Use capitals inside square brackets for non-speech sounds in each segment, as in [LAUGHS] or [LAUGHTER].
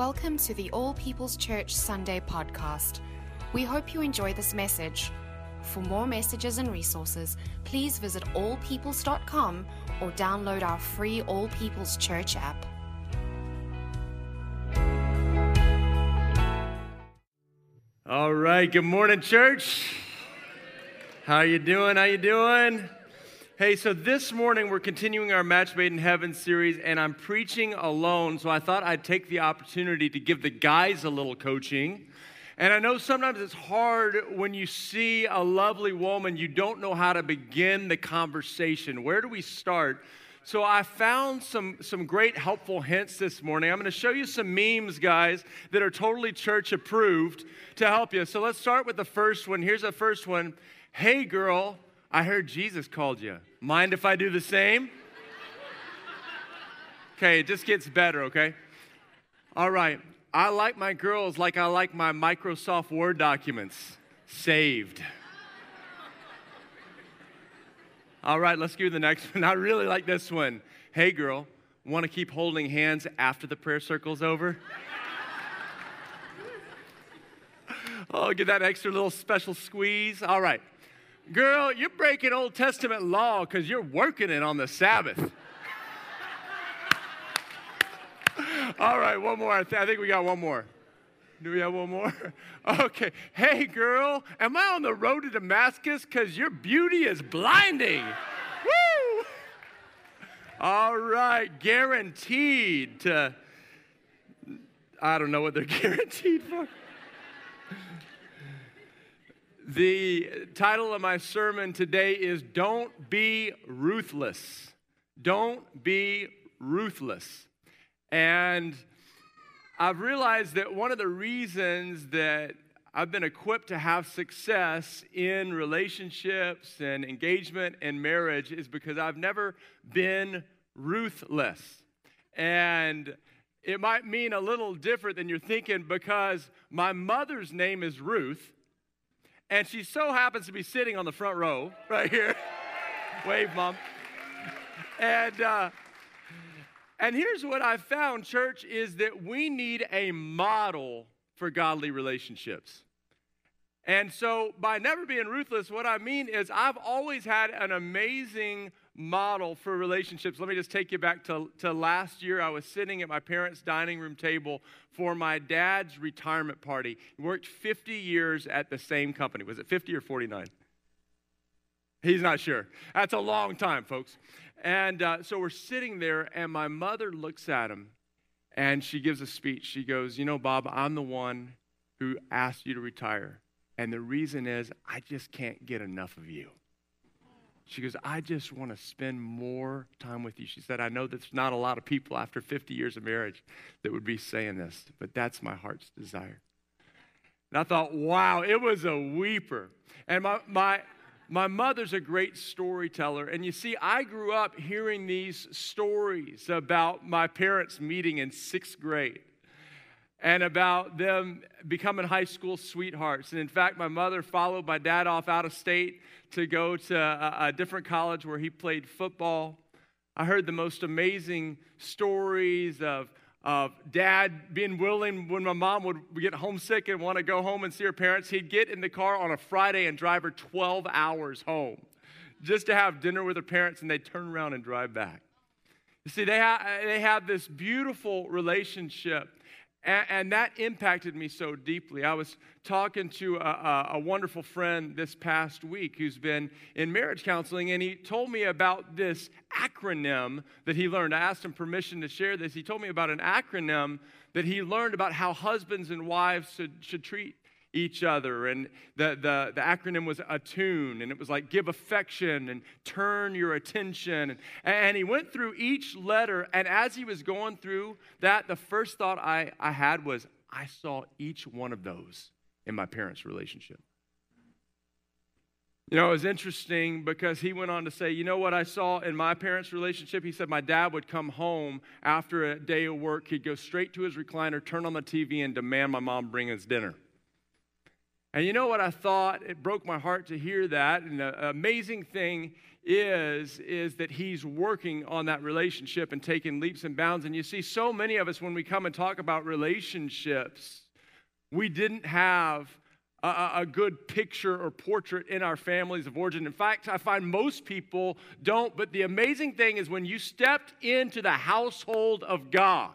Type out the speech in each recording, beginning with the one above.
Welcome to the All People's Church Sunday podcast. We hope you enjoy this message. For more messages and resources, please visit allpeoples.com or download our free All People's Church app. All right, good morning, church. How you doing? How you doing? Hey, so this morning we're continuing our Match Made in Heaven series, and I'm preaching alone, so I thought I'd take the opportunity to give the guys a little coaching. And I know sometimes it's hard when you see a lovely woman, you don't know how to begin the conversation. Where do we start? So I found some, some great helpful hints this morning. I'm going to show you some memes, guys, that are totally church approved to help you. So let's start with the first one. Here's the first one. Hey, girl, I heard Jesus called you. Mind if I do the same? Okay, it just gets better, okay? All right. I like my girls like I like my Microsoft Word documents saved. All right, let's do the next one. [LAUGHS] I really like this one. Hey, girl, want to keep holding hands after the prayer circle's over? [LAUGHS] oh, get that extra little special squeeze. All right. Girl, you're breaking Old Testament law because you're working it on the Sabbath. [LAUGHS] All right, one more. I, th- I, think we got one more. Do we have one more? [LAUGHS] Okay. Hey, girl, am I on the road to Damascus? Because your beauty is blinding. [LAUGHS] Woo! All right, guaranteed to, I don't know what they're guaranteed for. The title of my sermon today is Don't Be Ruthless. Don't be ruthless. And I've realized that one of the reasons that I've been equipped to have success in relationships and engagement and marriage is because I've never been ruthless. And it might mean a little different than you're thinking because my mother's name is Ruth and she so happens to be sitting on the front row right here. [LAUGHS] Wave, mom. And uh, and here's what I found, church, is that we need a model for godly relationships. And so, by never being ruthless, what I mean is I've always had an amazing model for relationships. Let me just take you back to, to last year. I was sitting at my parents' dining room table for my dad's retirement party. He worked 50 years at the same company. Was it 50 or 49? He's not sure. That's a long time, folks. And uh, so we're sitting there, and my mother looks at him and she gives a speech. She goes, You know, Bob, I'm the one who asked you to retire. And the reason is, I just can't get enough of you. She goes, I just want to spend more time with you. She said, I know there's not a lot of people after 50 years of marriage that would be saying this, but that's my heart's desire. And I thought, wow, it was a weeper. And my, my, my mother's a great storyteller. And you see, I grew up hearing these stories about my parents meeting in sixth grade and about them becoming high school sweethearts. And in fact, my mother followed my dad off out of state to go to a, a, different college where he played football. I heard the most amazing stories of, of dad being willing when my mom would get homesick and want to go home and see her parents. He'd get in the car on a Friday and drive her 12 hours home just to have dinner with her parents, and they'd turn around and drive back. You see, they, ha- they have this beautiful relationship and, and, that impacted me so deeply. I was talking to a, a, wonderful friend this past week who's been in marriage counseling, and he told me about this acronym that he learned. I asked him permission to share this. He told me about an acronym that he learned about how husbands and wives should, should treat each other. And the, the, the acronym was attune, and it was like give affection and turn your attention. And, and he went through each letter, and as he was going through that, the first thought I, I had was, I saw each one of those in my parents' relationship. You know, it was interesting because he went on to say, You know what I saw in my parents' relationship? He said, My dad would come home after a day of work. He'd go straight to his recliner, turn on the TV, and demand my mom bring us dinner. And you know what I thought? It broke my heart to hear that. And the amazing thing is is that he's working on that relationship and taking leaps and bounds. And you see, so many of us when we come and talk about relationships, we didn't have a, a, good picture or portrait in our families of origin. In fact, I find most people don't. But the amazing thing is when you stepped into the household of God,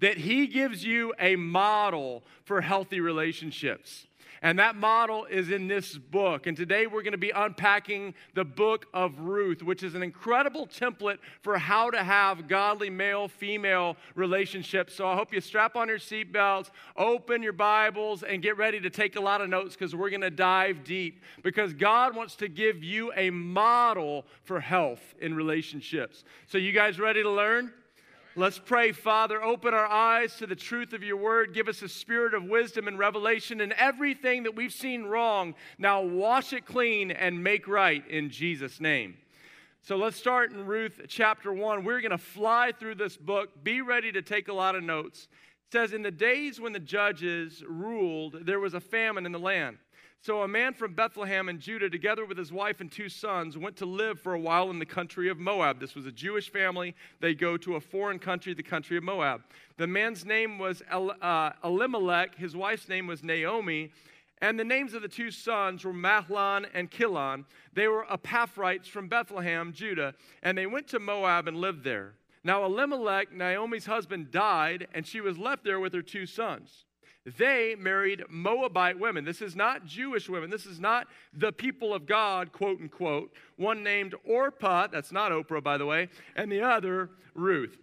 that He gives you a model for healthy relationships. And that model is in this book. And today we're going to be unpacking the book of Ruth, which is an incredible template for how to have godly male female relationships. So I hope you strap on your seatbelts, open your Bibles, and get ready to take a lot of notes because we're going to dive deep. Because God wants to give you a model for health in relationships. So, you guys ready to learn? Let's pray, Father. Open our eyes to the truth of your word. Give us a spirit of wisdom and revelation and everything that we've seen wrong. Now wash it clean and make right in Jesus' name. So let's start in Ruth chapter 1. We're going to fly through this book. Be ready to take a lot of notes. It says, In the days when the judges ruled, there was a famine in the land. So a man from Bethlehem in Judah, together with his wife and two sons, went to live for a while in the country of Moab. This was a Jewish family. They go to a foreign country, the country of Moab. The man's name was El, uh, Elimelech, his wife's name was Naomi, and the names of the two sons were Mahlon and Chilion. They were Ephrathites from Bethlehem, Judah, and they went to Moab and lived there. Now Elimelech, Naomi's husband, died, and she was left there with her two sons. They married Moabite women. This is not Jewish women. This is not the people of God, quote unquote. One named Orpah, that's not Oprah, by the way, and the other Ruth.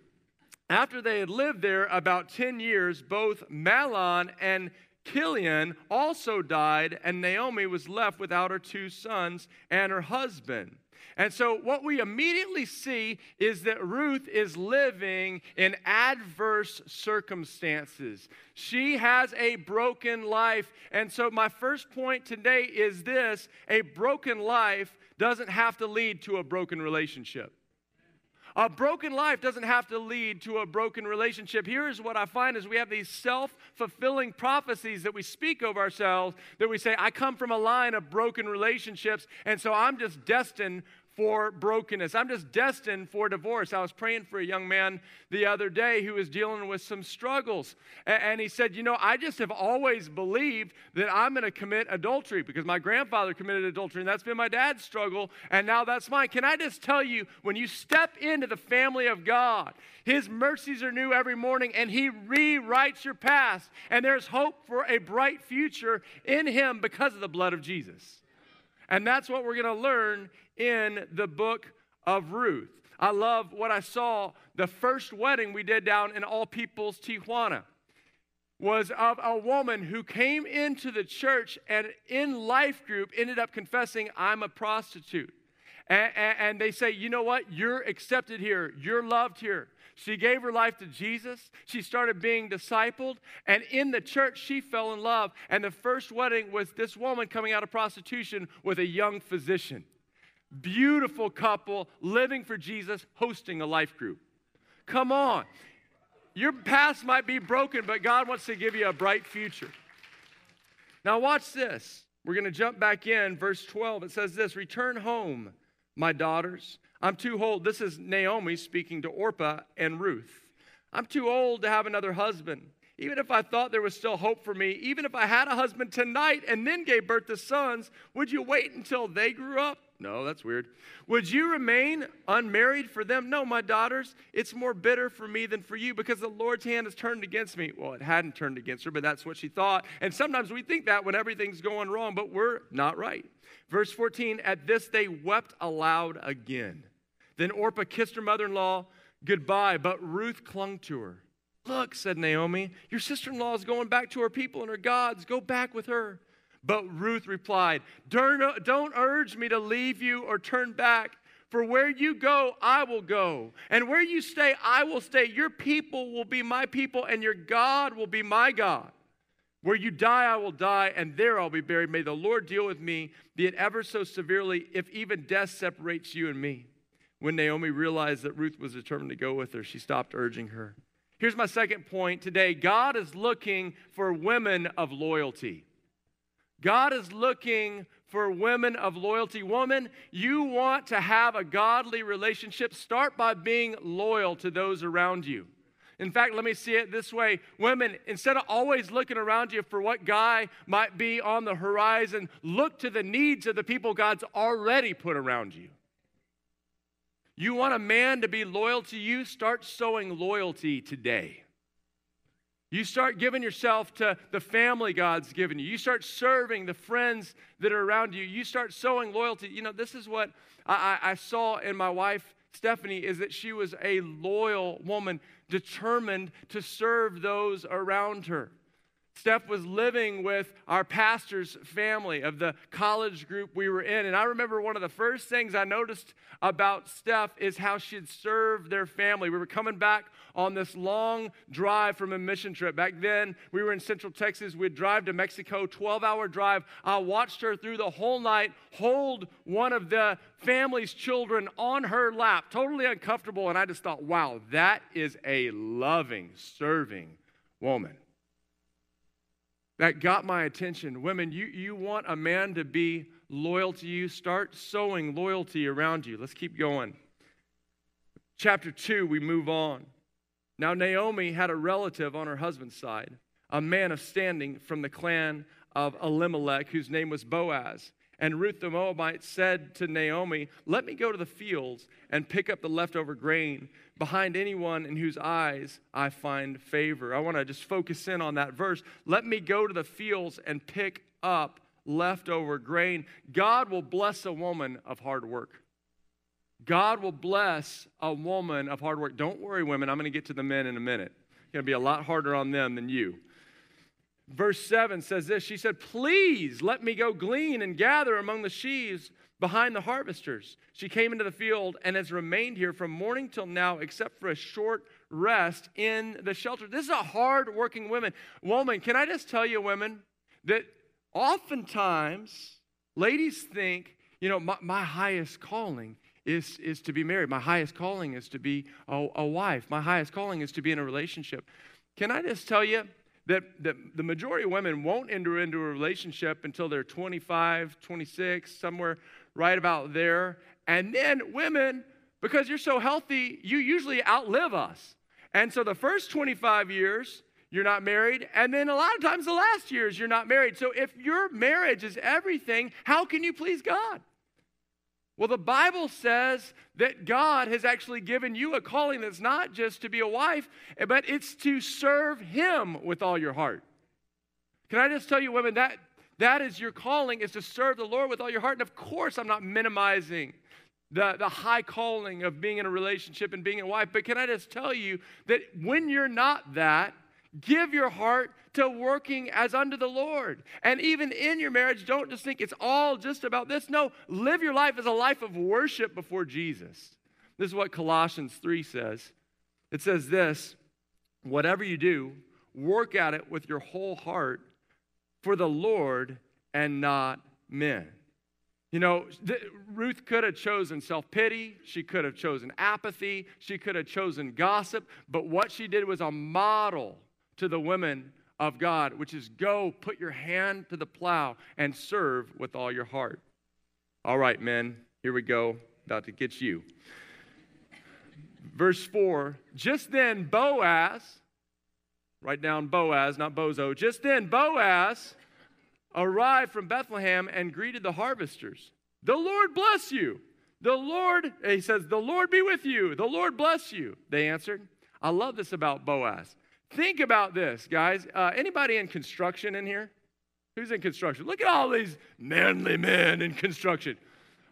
After they had lived there about 10 years, both Mahlon and Chilion also died, and Naomi was left without her two sons and her husband. And so, what we immediately see is that Ruth is living in adverse circumstances. She has a broken life. And so, my first point today is this a broken life doesn't have to lead to a broken relationship. A broken life doesn't have to lead to a broken relationship. Here's what I find is we have these self-fulfilling prophecies that we speak of ourselves that we say, I come from a line of broken relationships, and so I'm just destined for brokenness. I'm just destined for divorce. I was praying for a young man the other day who was dealing with some struggles. And he said, You know, I just have always believed that I'm going to commit adultery because my grandfather committed adultery, and that's been my dad's struggle, and now that's mine. Can I just tell you, when you step into the family of God, His mercies are new every morning, and He rewrites your past, and there's hope for a bright future in Him because of the blood of Jesus. And that's what we're going to learn in the book of Ruth. I love what I saw. The first wedding we did down in All People's Tijuana was of a woman who came into the church and in life group ended up confessing, I'm a prostitute. And, and, and, they say, you know what? You're accepted here. You're loved here. She gave her life to Jesus. She started being discipled. And in the church, she fell in love. And the first wedding was this woman coming out of prostitution with a young physician beautiful couple living for Jesus, hosting a life group. Come on. Your past might be broken, but God wants to give you a bright future. Now, watch this. We're going to jump back in. Verse 12. It says this Return home, my daughters. I'm too old. This is Naomi speaking to Orpah and Ruth. I'm too old to have another husband. Even if I thought there was still hope for me, even if I had a husband tonight and then gave birth to sons, would you wait until they grew up? No, that's weird. Would you remain unmarried for them? No, my daughters, it's more bitter for me than for you because the Lord's hand has turned against me. Well, it hadn't turned against her, but that's what she thought. And sometimes we think that when everything's going wrong, but we're not right. Verse 14 At this they wept aloud again. Then Orpah kissed her mother in law goodbye, but Ruth clung to her. Look, said Naomi, your sister in law is going back to her people and her gods. Go back with her. But Ruth replied, Don't urge me to leave you or turn back. For where you go, I will go. And where you stay, I will stay. Your people will be my people, and your God will be my God. Where you die, I will die, and there I'll be buried. May the Lord deal with me, be it ever so severely, if even death separates you and me. When Naomi realized that Ruth was determined to go with her, she stopped urging her. Here's my second point today God is looking for women of loyalty. God is looking for women of loyalty. Woman, you want to have a godly relationship, start by being loyal to those around you. In fact, let me see it this way Women, instead of always looking around you for what guy might be on the horizon, look to the needs of the people God's already put around you. You want a man to be loyal to you? Start sowing loyalty today. You start giving yourself to the family God's given you. You start serving the friends that are around you. You start sowing loyalty. You know, this is what I, I, saw in my wife, Stephanie, is that she was a loyal woman, determined to serve those around her. Steph was living with our pastor's family of the college group we were in. And I remember one of the first things I noticed about Steph is how she'd serve their family. We were coming back on this long drive from a mission trip. Back then, we were in Central Texas. We'd drive to Mexico, 12 hour drive. I watched her through the whole night hold one of the family's children on her lap, totally uncomfortable. And I just thought, wow, that is a loving, serving woman that got my attention. Women, you, you want a man to be loyal to you, start sowing loyalty around you. Let's keep going. Chapter 2, we move on. Now, Naomi had a relative on her husband's side, a man of standing from the clan of Elimelech, whose name was Boaz. And Ruth the Moabite said to Naomi, Let me go to the fields and pick up the leftover grain behind anyone in whose eyes I find favor. I want to just focus in on that verse. Let me go to the fields and pick up leftover grain. God will bless a woman of hard work. God will bless a woman of hard work. Don't worry, women. I'm going to get to the men in a minute. It's going to be a lot harder on them than you. Verse 7 says this She said, Please let me go glean and gather among the sheaves behind the harvesters. She came into the field and has remained here from morning till now, except for a short rest in the shelter. This is a hard working woman. Woman, can I just tell you, women, that oftentimes ladies think, you know, my, my highest calling is, is to be married. My highest calling is to be a, a wife. My highest calling is to be in a relationship. Can I just tell you, that, that the majority of women won't enter into a relationship until they're 25, 26, somewhere right about there. And then women, because you're so healthy, you usually outlive us. And so the first 25 years, you're not married. And then a lot of times the last years, you're not married. So if your marriage is everything, how can you please God? Well, the Bible says that God has actually given you a calling that's not just to be a wife, but it's to serve Him with all your heart. Can I just tell you, women, that that is your calling, is to serve the Lord with all your heart. And of course, I'm not minimizing the, the high calling of being in a relationship and being a wife, but can I just tell you that when you're not that, Give your heart to working as unto the Lord. And even in your marriage, don't just think it's all just about this. No, live your life as a life of worship before Jesus. This is what Colossians 3 says. It says this whatever you do, work at it with your whole heart for the Lord and not men. You know, Ruth could have chosen self pity. She could have chosen apathy. She could have chosen gossip. But what she did was a model to the women of God, which is go put your hand to the plow and serve with all your heart. All right, men, here we go. About to get you. Verse 4 Just then, Boaz, write down Boaz, not Bozo. Just then, Boaz arrived from Bethlehem and greeted the harvesters. The Lord bless you. The Lord, he says, the Lord be with you. The Lord bless you. They answered. I love this about Boaz. Think about this, guys. Uh, anybody in construction in here? Who's in construction? Look at all these manly men in construction.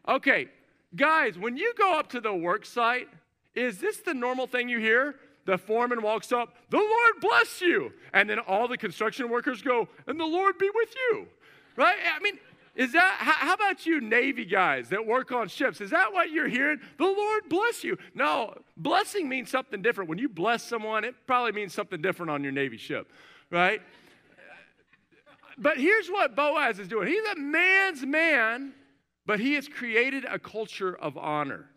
Okay, guys, when you go up to the work site, is this the normal thing you hear? The foreman walks up, the Lord bless you. And then all the construction workers go, and the Lord be with you. Right? I mean, is that, how about you Navy guys that work on ships? Is that what you're hearing? The Lord bless you. No, blessing means something different. When you bless someone, it probably means something different on your Navy ship, right? But here's what Boaz is doing he's a man's man, but he has created a culture of honor.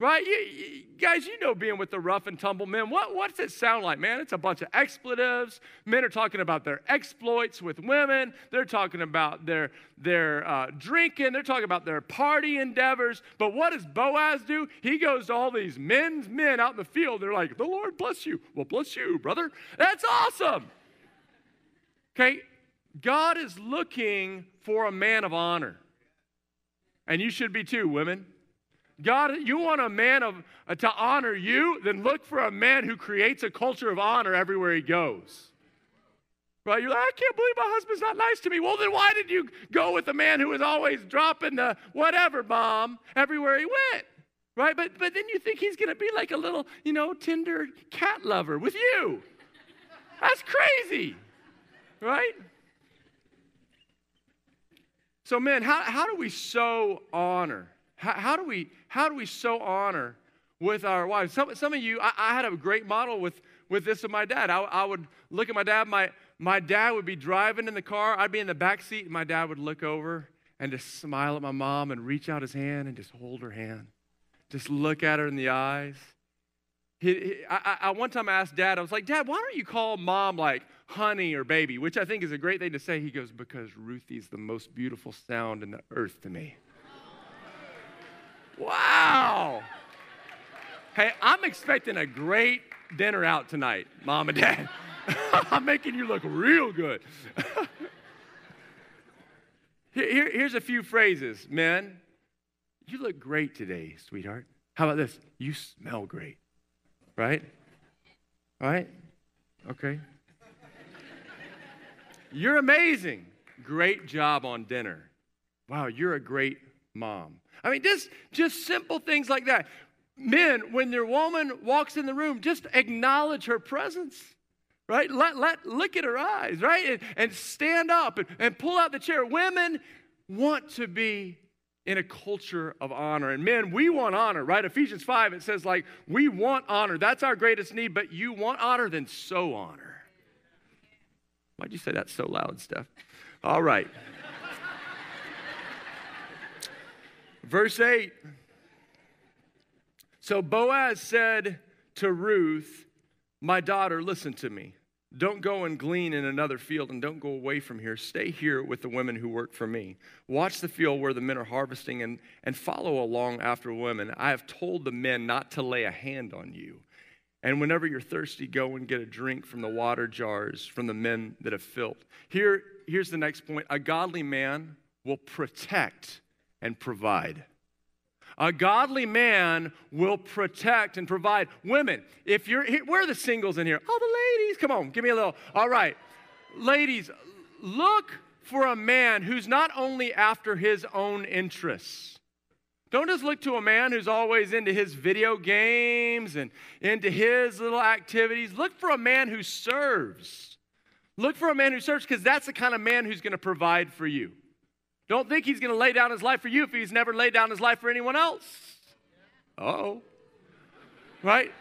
Right? You, you, guys, you know being with the rough and tumble men. What, what does it sound like, man? It's a bunch of expletives. Men are talking about their exploits with women. They're talking about their, their uh, drinking. They're talking about their party endeavors. But what does Boaz do? He goes to all these men's men out in the field. They're like, the Lord bless you. Well, bless you, brother. That's awesome. Okay? God is looking for a man of honor. And you should be too, women. God, you want a man of, uh, to honor you? Then look for a man who creates a culture of honor everywhere he goes. Right? You're like, I can't believe my husband's not nice to me. Well, then why did you go with a man who was always dropping the whatever bomb everywhere he went? Right? But, but then you think he's going to be like a little, you know, tender cat lover with you. That's crazy. Right? So, men, how, how do we sow honor? How, how, do we how do we sow honor with our wives? Some, some of you, I, I had a great model with, with this of my dad. I, I would look at my dad. My, my dad would be driving in the car. I'd be in the back seat, and my dad would look over and just smile at my mom and reach out his hand and just hold her hand. Just look at her in the eyes. He, he, I, I, one time I asked dad, I was like, Dad, why don't you call mom like honey or baby? Which I think is a great thing to say. He goes, Because Ruthie's the most beautiful sound in the earth to me. Wow. Hey, I'm expecting a great dinner out tonight, mom and dad. [LAUGHS] I'm making you look real good. [LAUGHS] Here, here's a few phrases, men. You look great today, sweetheart. How about this? You smell great. Right? Right? Okay. You're amazing. Great job on dinner. Wow, you're a great mom. I mean, just, just simple things like that. Men, when your woman walks in the room, just acknowledge her presence, right? Let, let, look at her eyes, right? And, and stand up and, and pull out the chair. Women want to be in a culture of honor. And men, we want honor, right? Ephesians 5, it says, like, we want honor. That's our greatest need, but you want honor, then sow honor. Why'd you say that so loud, Steph? All right. Verse 8. So Boaz said to Ruth, My daughter, listen to me. Don't go and glean in another field and don't go away from here. Stay here with the women who work for me. Watch the field where the men are harvesting and, and follow along after women. I have told the men not to lay a hand on you. And whenever you're thirsty, go and get a drink from the water jars from the men that have filled. Here, here's the next point a godly man will protect and provide. A godly man will protect and provide. Women, if you're here, where are the singles in here? Oh, the ladies, come on, give me a little. All right. Ladies, look for a man who's not only after his own interests. Don't just look to a man who's always into his video games and into his little activities. Look for a man who serves. Look for a man who serves because that's the kind of man who's going to provide for you. Don't think he's going to lay down his life for you if he's never laid down his life for anyone else. oh. Right?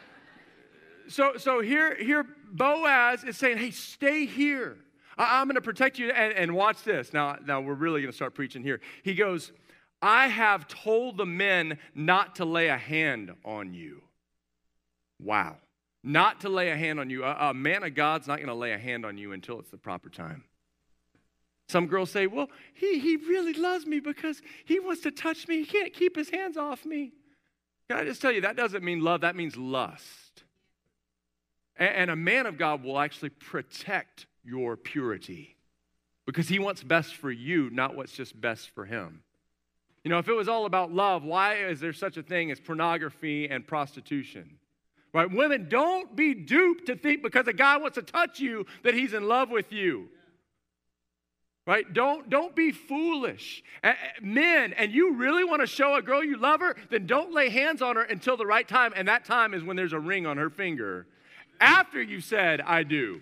So, so here, here Boaz is saying, hey, stay here. I, am going to protect you. And, and watch this. Now, now, we're really going to start preaching here. He goes, I have told the men not to lay a hand on you. Wow. Not to lay a hand on you. A, a man of God's not going to lay a hand on you until it's the proper time. Some girls say, Well, he, he really loves me because he wants to touch me. He can't keep his hands off me. Can I just tell you, that doesn't mean love, that means lust. And, and a man of God will actually protect your purity because he wants best for you, not what's just best for him. You know, if it was all about love, why is there such a thing as pornography and prostitution? Right? Women, don't be duped to think because a guy wants to touch you that he's in love with you right? Don't don't be foolish. Men and you really want to show a girl you love her? Then don't lay hands on her until the right time and that time is when there's a ring on her finger. After you said i do.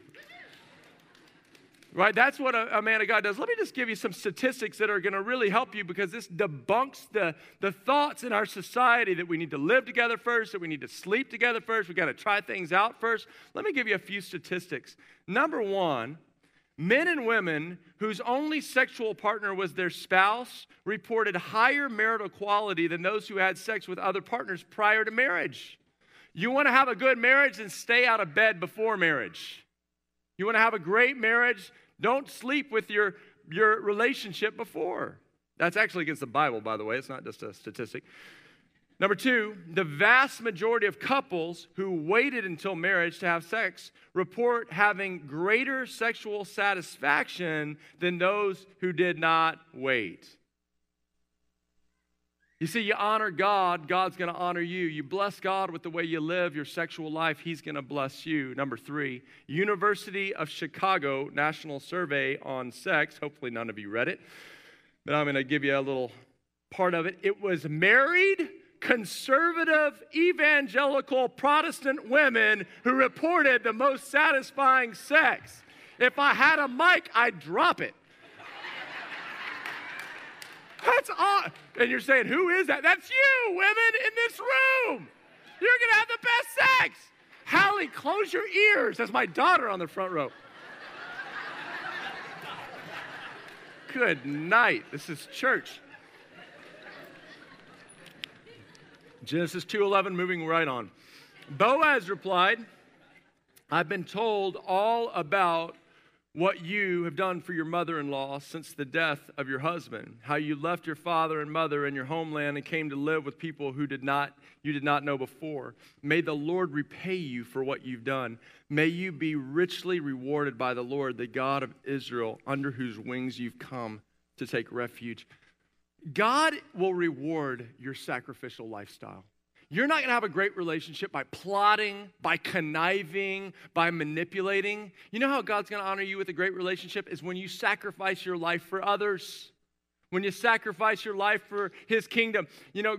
Right? That's what a, a man of god does. Let me just give you some statistics that are going to really help you because this debunks the, the thoughts in our society that we need to live together first that we need to sleep together first. We got to try things out first. Let me give you a few statistics. Number one Men and women whose only sexual partner was their spouse reported higher marital quality than those who had sex with other partners prior to marriage. You want to have a good marriage and stay out of bed before marriage. You want to have a great marriage, don't sleep with your, your relationship before. That's actually against the Bible, by the way. It's not just a statistic. Number two, the vast majority of couples who waited until marriage to have sex report having greater sexual satisfaction than those who did not wait. You see, you honor God, God's going to honor you. You bless God with the way you live your sexual life, He's going to bless you. Number three, University of Chicago National Survey on Sex. Hopefully, none of you read it, but I'm going to give you a little part of it. It was married conservative, evangelical Protestant women who reported the most satisfying sex. If I had a mic, I'd drop it. That's all. And you're saying, who is that? That's you, women in this room. You're going to have the best sex. Hallie, close your ears. That's my daughter on the front row. Good night. This is church. Genesis 2:11 moving right on. Boaz replied, I've been told all about what you have done for your mother in law since the death of your husband, how you left your father and mother and your homeland and came to live with people who did not, you did not know before. May the Lord repay you for what you've done. May you be richly rewarded by the Lord, the God of Israel, under whose wings you've come to take refuge. God will reward your sacrificial lifestyle. You're not going to have a great relationship by plotting, by conniving, by manipulating. You know how God's going to honor you with a great relationship is when you sacrifice your life for others. When you sacrifice your life for his kingdom. You know,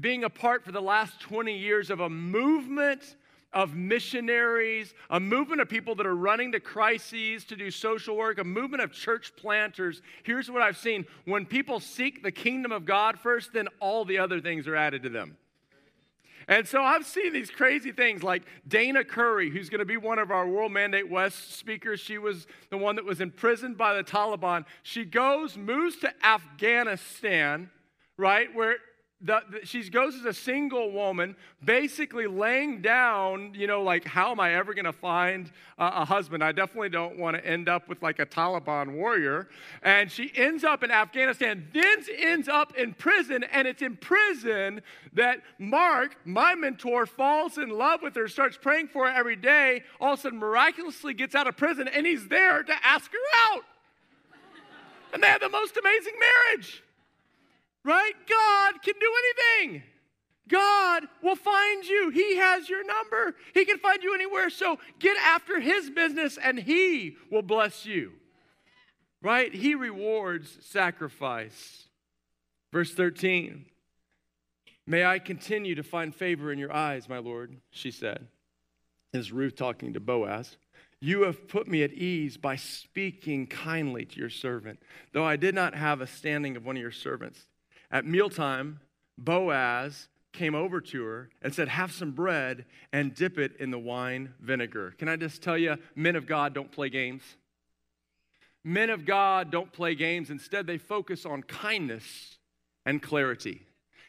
being a part for the last 20 years of a movement of missionaries, a movement of people that are running to crises to do social work, a movement of church planters. Here's what I've seen when people seek the kingdom of God first, then all the other things are added to them. And so I've seen these crazy things like Dayna Curry, who's going to be one of our World Mandate West speakers. She was the one that was imprisoned by the Taliban. She goes, moves to Afghanistan, right, where the, the, she goes as a single woman, basically laying down, you know, like, how am I ever going to find a, a husband? I definitely don't want to end up with like a Taliban warrior. And she ends up in Afghanistan, then ends up in prison. And it's in prison that Mark, my mentor, falls in love with her, starts praying for her every day, all of a sudden miraculously gets out of prison, and he's there to ask her out. And they have the most amazing marriage. Right? God can do anything. God will find you. He has your number. He can find you anywhere. So get after His business and He will bless you. Right? He rewards sacrifice. Verse 13 May I continue to find favor in your eyes, my Lord, she said. Is Ruth talking to Boaz? You have put me at ease by speaking kindly to your servant, though I did not have a standing of one of your servants. At mealtime, Boaz came over to her and said, Have some bread and dip it in the wine vinegar. Can I just tell you, men of God don't play games? Men of God don't play games. Instead, they focus on kindness and clarity.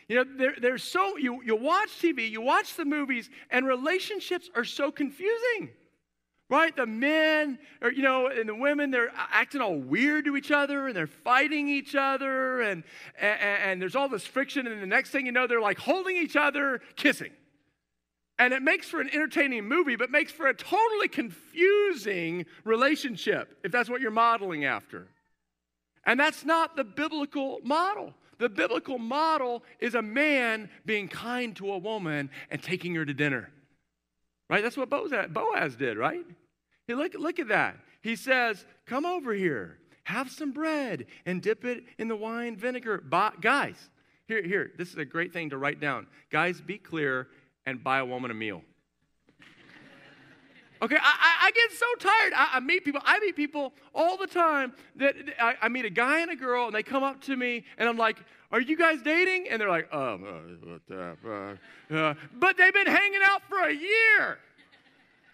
You know, they're, they're so, you, you watch TV, you watch the movies, and relationships are so confusing right? The men, or, you know, and the women, they're acting all weird to each other and they're fighting each other and, and, and there's all this friction. And the next thing you know, they're like holding each other, kissing. And it makes for an entertaining movie, but makes for a totally confusing relationship if that's what you're modeling after. And that's not the biblical model. The biblical model is a man being kind to a woman and taking her to dinner. Right? That's what Boaz, did, right? Hey, look, look at that. He says, Come over here, have some bread, and dip it in the wine vinegar. Guys, here, here, this is a great thing to write down. Guys, be clear and buy a woman a meal. Okay, I, I, get so tired. I, I, meet people. I meet people all the time that I, I, meet a guy and a girl, and they come up to me, and I'm like, "Are you guys dating?" And they're like, "Um, uh, but they've been hanging out for a year."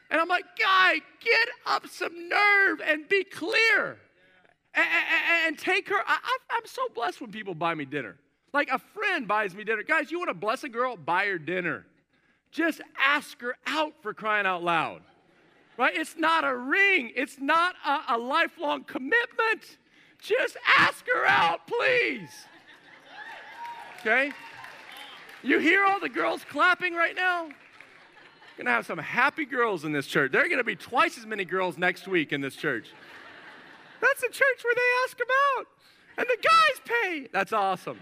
And I'm like, guy, get up some nerve and be clear. And, and, and take her. I, I'm so blessed when people buy me dinner. Like a friend buys me dinner. Guys, you want to bless a girl? Buy her dinner. Just ask her out for crying out loud. Right? It's not a ring, it's not a, a lifelong commitment. Just ask her out, please. Okay? You hear all the girls clapping right now? We're gonna have some happy girls in this church. There are gonna be twice as many girls next week in this church. That's a church where they ask them out, and the guys pay. That's awesome.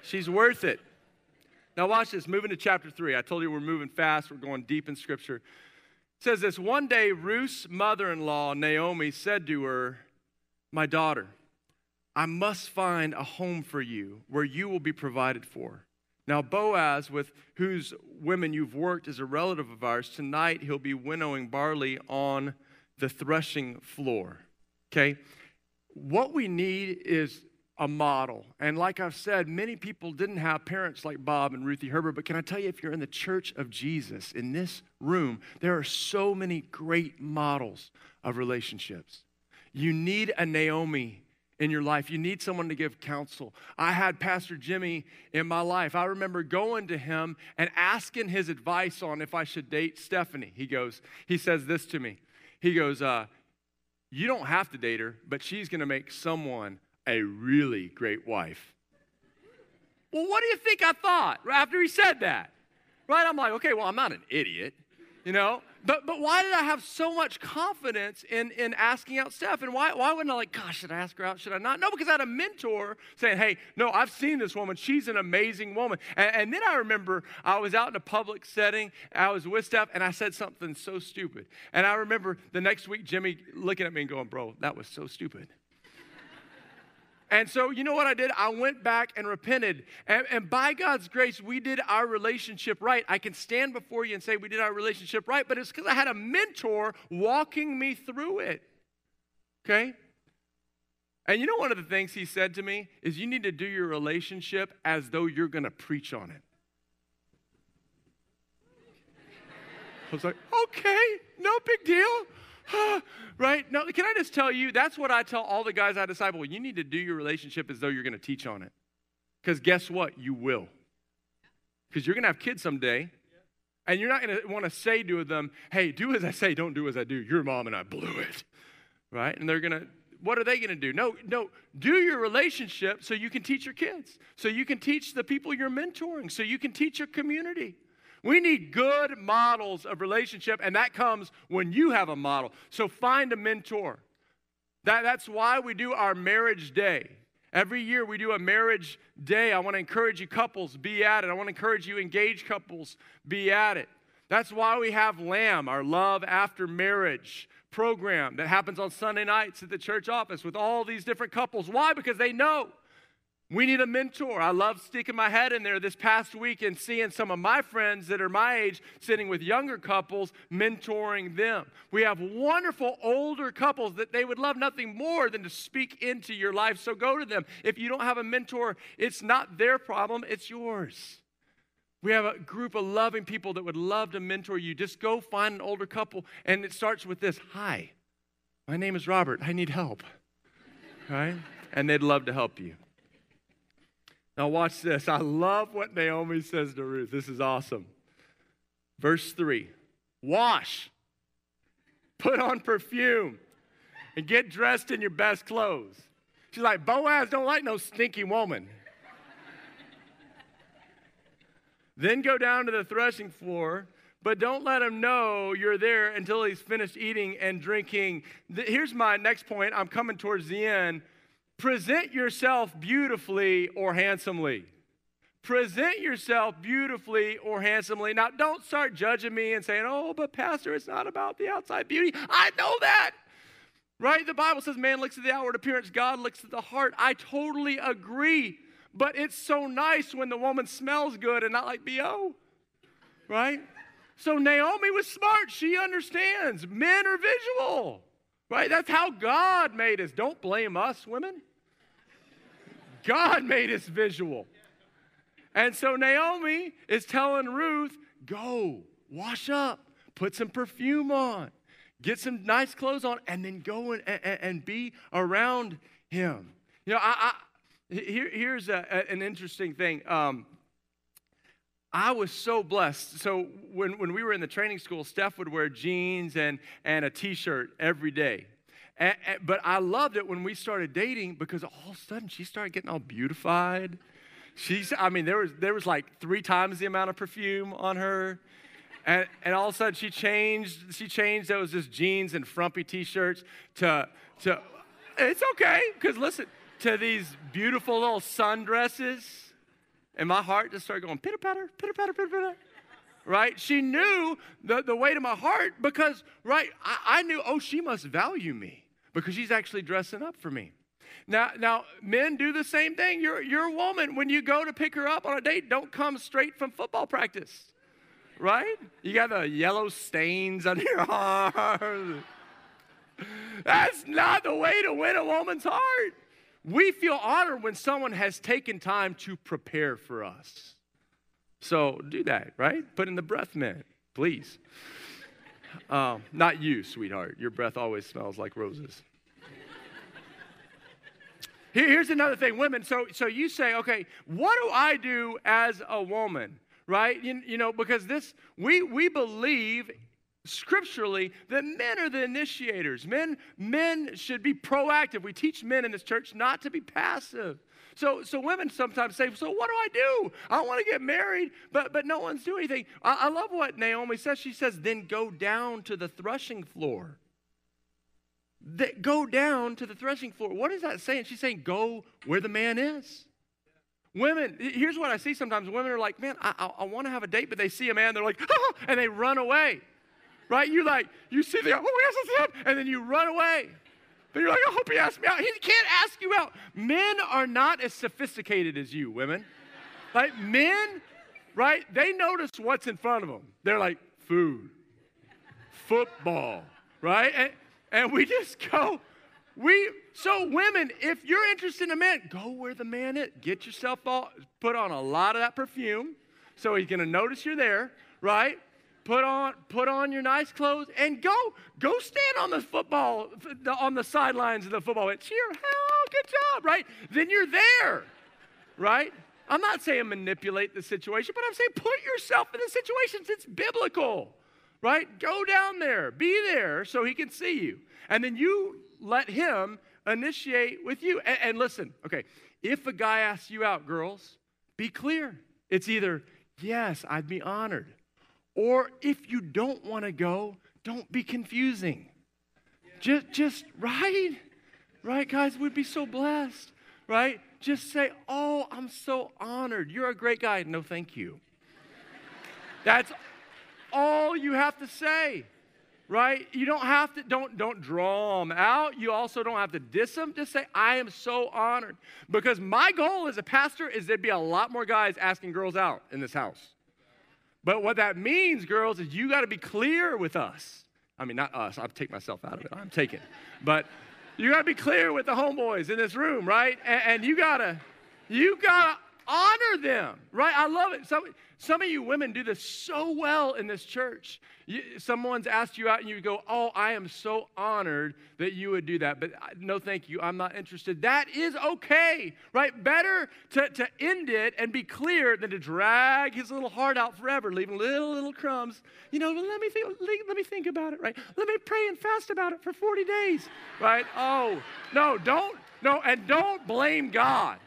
She's worth it. Now, watch this. Moving to chapter 3. I told you we're moving fast, we're going deep in Scripture. It says this One day, Ruth's mother in law, Naomi, said to her, My daughter, I must find a home for you where you will be provided for. Now, Boaz, with whose women you've worked, is a relative of ours. Tonight, he'll be winnowing barley on the threshing floor. Okay? What we need is a model. And like I've said, many people didn't have parents like Bob and Ruthie Herbert, but can I tell you, if you're in the church of Jesus, in this room, there are so many great models of relationships. You need a Naomi in your life. You need someone to give counsel. I had Pastor Jimmy in my life. I remember going to him and asking his advice on if I should date Stephanie. He goes, he says this to me. He goes, uh, You don't have to date her, but she's going to make someone a really great wife. Well, what do you think I thought after he said that? Right? I'm like, okay, well, I'm not an idiot, you know? But, but why did I have so much confidence in, in asking out Steph? And why, why wasn't I like, gosh, should I ask her out? Should I not? No, because I had a mentor saying, hey, no, I've seen this woman. She's an amazing woman. And, and then I remember I was out in a public setting. I was with Steph, and I said something so stupid. And I remember the next week, Jimmy looking at me and going, bro, that was so stupid. And so, you know what I did? I went back and repented. And, and, by God's grace, we did our relationship right. I can stand before you and say we did our relationship right, but it's because I had a mentor walking me through it. Okay? And you know, one of the things he said to me is you need to do your relationship as though you're going to preach on it. I was like, okay, no big deal. Right? No, can I just tell you, that's what I tell all the guys I disciple. You need to do your relationship as though you're going to teach on it. Because guess what? You will. Because you're going to have kids someday, and you're not going to want to say to them, hey, do as I say, don't do as I do. Your mom and I blew it. Right? And they're going to, what are they going to do? No, no, do your relationship so you can teach your kids, so you can teach the people you're mentoring, so you can teach your community. We need good models of relationship, and that comes when you have a model. So find a mentor. That, that's why we do our marriage day. Every year we do a marriage day. I want to encourage you, couples, be at it. I want to encourage you, engaged couples, be at it. That's why we have LAM, our Love After Marriage program that happens on Sunday nights at the church office with all these different couples. Why? Because they know we need a mentor. I love sticking my head in there this past week and seeing some of my friends that are my age sitting with younger couples, mentoring them. We have wonderful older couples that they would love nothing more than to speak into your life. So go to them. If you don't have a mentor, it's not their problem, it's yours. We have a group of loving people that would love to mentor you. Just go find an older couple, and it starts with this Hi, my name is Robert. I need help. Right? And they'd love to help you. Now, watch this. I love what Naomi says to Ruth. This is awesome. Verse 3 Wash, put on perfume, and get dressed in your best clothes. She's like, Boaz don't like no stinky woman. then go down to the threshing floor, but don't let him know you're there until he's finished eating and drinking. Here's my next point. I'm coming towards the end. Present yourself beautifully or handsomely. Present yourself beautifully or handsomely. Now, don't start judging me and saying, oh, but Pastor, it's not about the outside beauty. I know that. Right? The Bible says man looks at the outward appearance, God looks at the heart. I totally agree. But it's so nice when the woman smells good and not like B.O. Right? So Naomi was smart. She understands. Men are visual. Right? That's how God made us. Don't blame us, women. God made us visual. And so Naomi is telling Ruth, go, wash up, put some perfume on, get some nice clothes on, and then go and, and, and be around him. You know, I, I here, here's a, a, an interesting thing. Um, I was so blessed. So when, when we were in the training school, Steph would wear jeans and, and a t-shirt every day. And, and, but I loved it when we started dating because all of a sudden she started getting all beautified. She's, I mean, there was, there was like three times the amount of perfume on her. And, and all of a sudden she changed, she changed those just jeans and frumpy t-shirts to, to it's okay, because listen, to these beautiful little sundresses. And my heart just started going pitter patter, pitter patter, pitter patter. Right? She knew the, the way to my heart because, right, I, I knew, oh, she must value me because she's actually dressing up for me. Now, now, men do the same thing. You're, you're a woman. When you go to pick her up on a date, don't come straight from football practice, right? You got the yellow stains on [LAUGHS] your arms. That's not the way to win a woman's heart. We feel honored when someone has taken time to prepare for us. So do that, right? Put in the breath mint, please. Um, not you, sweetheart. Your breath always smells like roses. Here, here's another thing, women. So, so you say, okay, what do I do as a woman? Right? You, you know, because this, we, we believe scripturally that men are the initiators. Men, men should be proactive. We teach men in this church not to be passive. So, so women sometimes say, So what do I do? I want to get married, but, but no one's doing anything. I, I love what Naomi says. She says, Then go down to the threshing floor. That go down to the threshing floor. What is that saying? She's saying, Go where the man is. Women, here's what I see sometimes. Women are like, Man, I, I, I want to have a date, but they see a man, they're like, and they run away. Right? You like, you see the, oh, yes, it's him, and then you run away. But you're like, I hope he asks me out. He can't ask you out. Men are not as sophisticated as you, women. Like men, right? They notice what's in front of them. They're like, food, football, right? And, and we just go, we, so women, if you're interested in a man, go where the man is. Get yourself all, put on a lot of that perfume so he's gonna notice you're there, right? Put on put on your nice clothes and go go stand on the football on the sidelines of the football and cheer. Hell good job right? Then you're there right? I'm not saying manipulate the situation but i'm saying put yourself in the situations it's biblical right? Go down there be there so he can see you. And then you let him initiate with you. And, and listen okay if a guy asks you out girls be clear. It's either yes i'd be honored or if you don't want to go, don't be confusing. Just, just, right? Right, guys? We'd be so blessed, right? Just say, Oh, I'm so honored. You're a great guy. No, thank you. That's all you have to say right you don't have to don't don't draw them out you also don't have to diss them just say i am so honored because my goal as a pastor is there'd be a lot more guys asking girls out in this house but what that means, girls, is you got to be clear with us. I mean, not us. I'll take myself out of it. I'm taking. But you got to be clear with the homeboys in this room, right? And, and you got to, you got to honor them, right? I love it. Some, some of you women do this so well in this church. You, someone's asked you out and you go, Oh, I am so honored that you would do that. But uh, no, thank you. I'm not interested. That is okay, right? Better to, to end it and be clear than to drag his little heart out forever, leaving little, little crumbs. You know, let me think, let me think about it, right? Let me pray and fast about it for 40 days, right? Oh, no, don't, no, and don't blame God,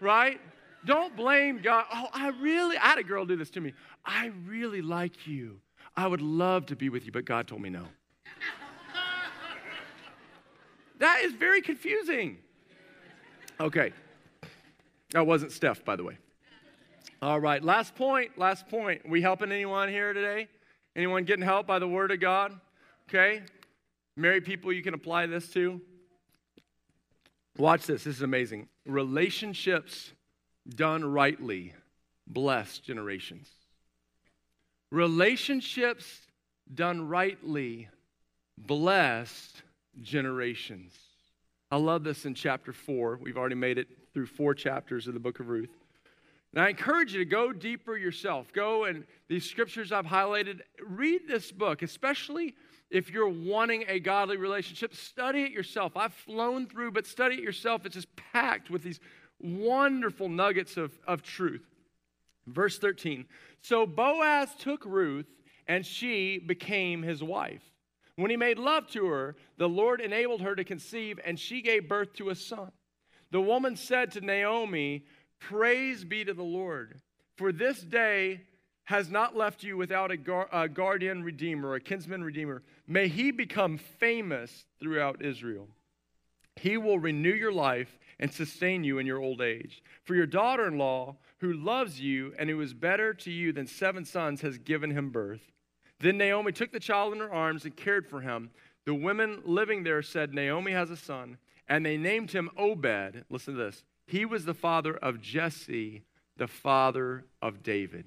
right? Don't blame God. Oh, I really, I had a girl do this to me. I really like you. I would love to be with you, but God told me no. [LAUGHS] that is very confusing. Okay. That wasn't Steph, by the way. All right, last point, last point. We helping anyone here today? Anyone getting help by the word of God? Okay. Married people, you can apply this to. Watch this. This is amazing. Relationships done rightly bless generations. Relationships done rightly blessed generations. I love this in chapter 4. We've already made it through four chapters of the book of Ruth. And I encourage you to go deeper yourself. Go and these scriptures I've highlighted, read this book, especially if you're wanting a godly relationship. Study it yourself. I've flown through, but study it yourself. It's just packed with these wonderful nuggets of, of truth. Verse 13 So Boaz took Ruth, and she became his wife. When he made love to her, the Lord enabled her to conceive, and she gave birth to a son. The woman said to Naomi, Praise be to the Lord, for this day has not left you without a, gar- a guardian redeemer, a kinsman redeemer. May he become famous throughout Israel. He will renew your life and sustain you in your old age. For your daughter in law, who loves you and who is better to you than seven sons, has given him birth. Then Naomi took the child in her arms and cared for him. The women living there said, Naomi has a son, and they named him Obed. Listen to this he was the father of Jesse, the father of David.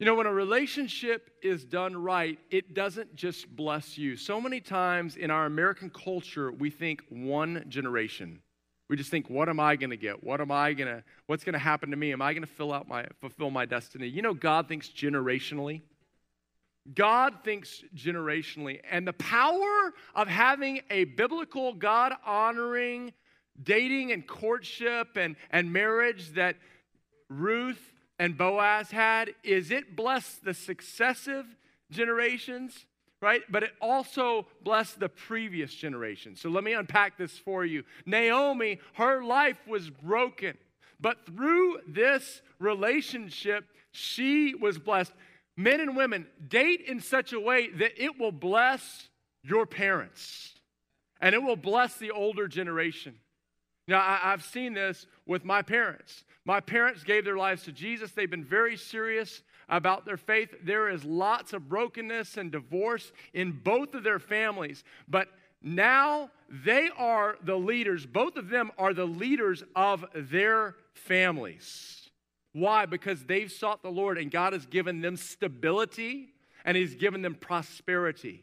You know, when a relationship is done right, it doesn't just bless you. So many times in our American culture, we think one generation. We just think, what am I going to get? What am I going to, what's going to happen to me? Am I going to fill out my, fulfill my destiny? You know, God thinks generationally. God thinks generationally. And the power of having a biblical, God honoring, dating and courtship and, and marriage that Ruth and Boaz had is it blessed the successive generations, right? But it also blessed the previous generation. So let me unpack this for you. Naomi, her life was broken, but through this relationship, she was blessed. Men and women, date in such a way that it will bless your parents and it will bless the older generation. Now, I, have seen this with my parents. My parents gave their lives to Jesus. They've been very serious about their faith. There is lots of brokenness and divorce in both of their families. But now they are the leaders. Both of them are the leaders of their families. Why? Because they've sought the Lord and God has given them stability and He's given them prosperity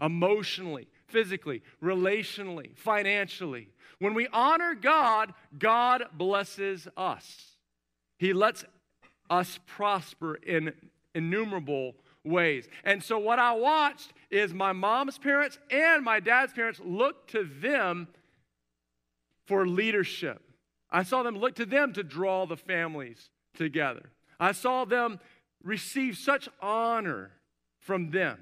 emotionally, physically, relationally, financially. When we honor God, God blesses us. He lets us prosper in innumerable ways. And so, what I watched is my mom's parents and my dad's parents look to them for leadership. I saw them look to them to draw the families together. I saw them receive such honor from them.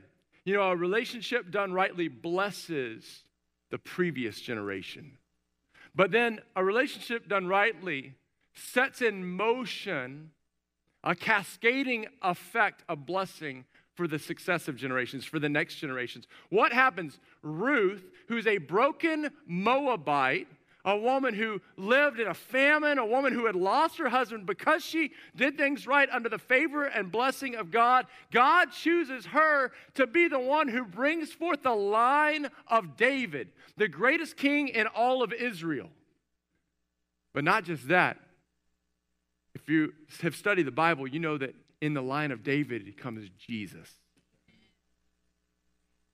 You know, a relationship done rightly blesses the previous generation. But then a relationship done rightly sets in motion a cascading effect of blessing for the successive generations, for the next generations. What happens? Ruth, who's a broken Moabite, a woman who lived in a famine, a woman who had lost her husband because she did things right under the favor and blessing of God. God chooses her to be the one who brings forth the line of David, the greatest king in all of Israel. But not just that. If you have studied the Bible, you know that in the line of David comes Jesus.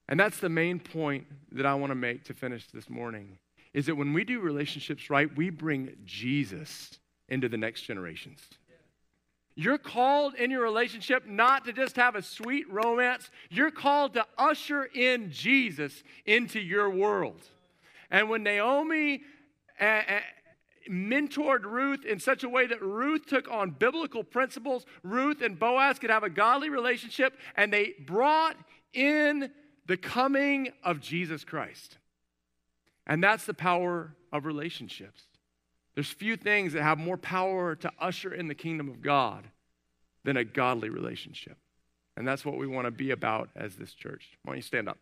And that's the main point that I want to make to finish this morning is that when we do relationships right, we bring Jesus into the next generations. You're called in your relationship not to just have a sweet romance. You're called to usher in Jesus into your world. And when Naomi eh, eh, mentored Ruth in such a way that Ruth took on biblical principles, Ruth and Boaz could have a godly relationship, and they brought in the coming of Jesus Christ. And that's the power of relationships. There's few things that have more power to usher in the kingdom of God than a godly relationship. And that's what we want to be about as this church. Why don't you stand up?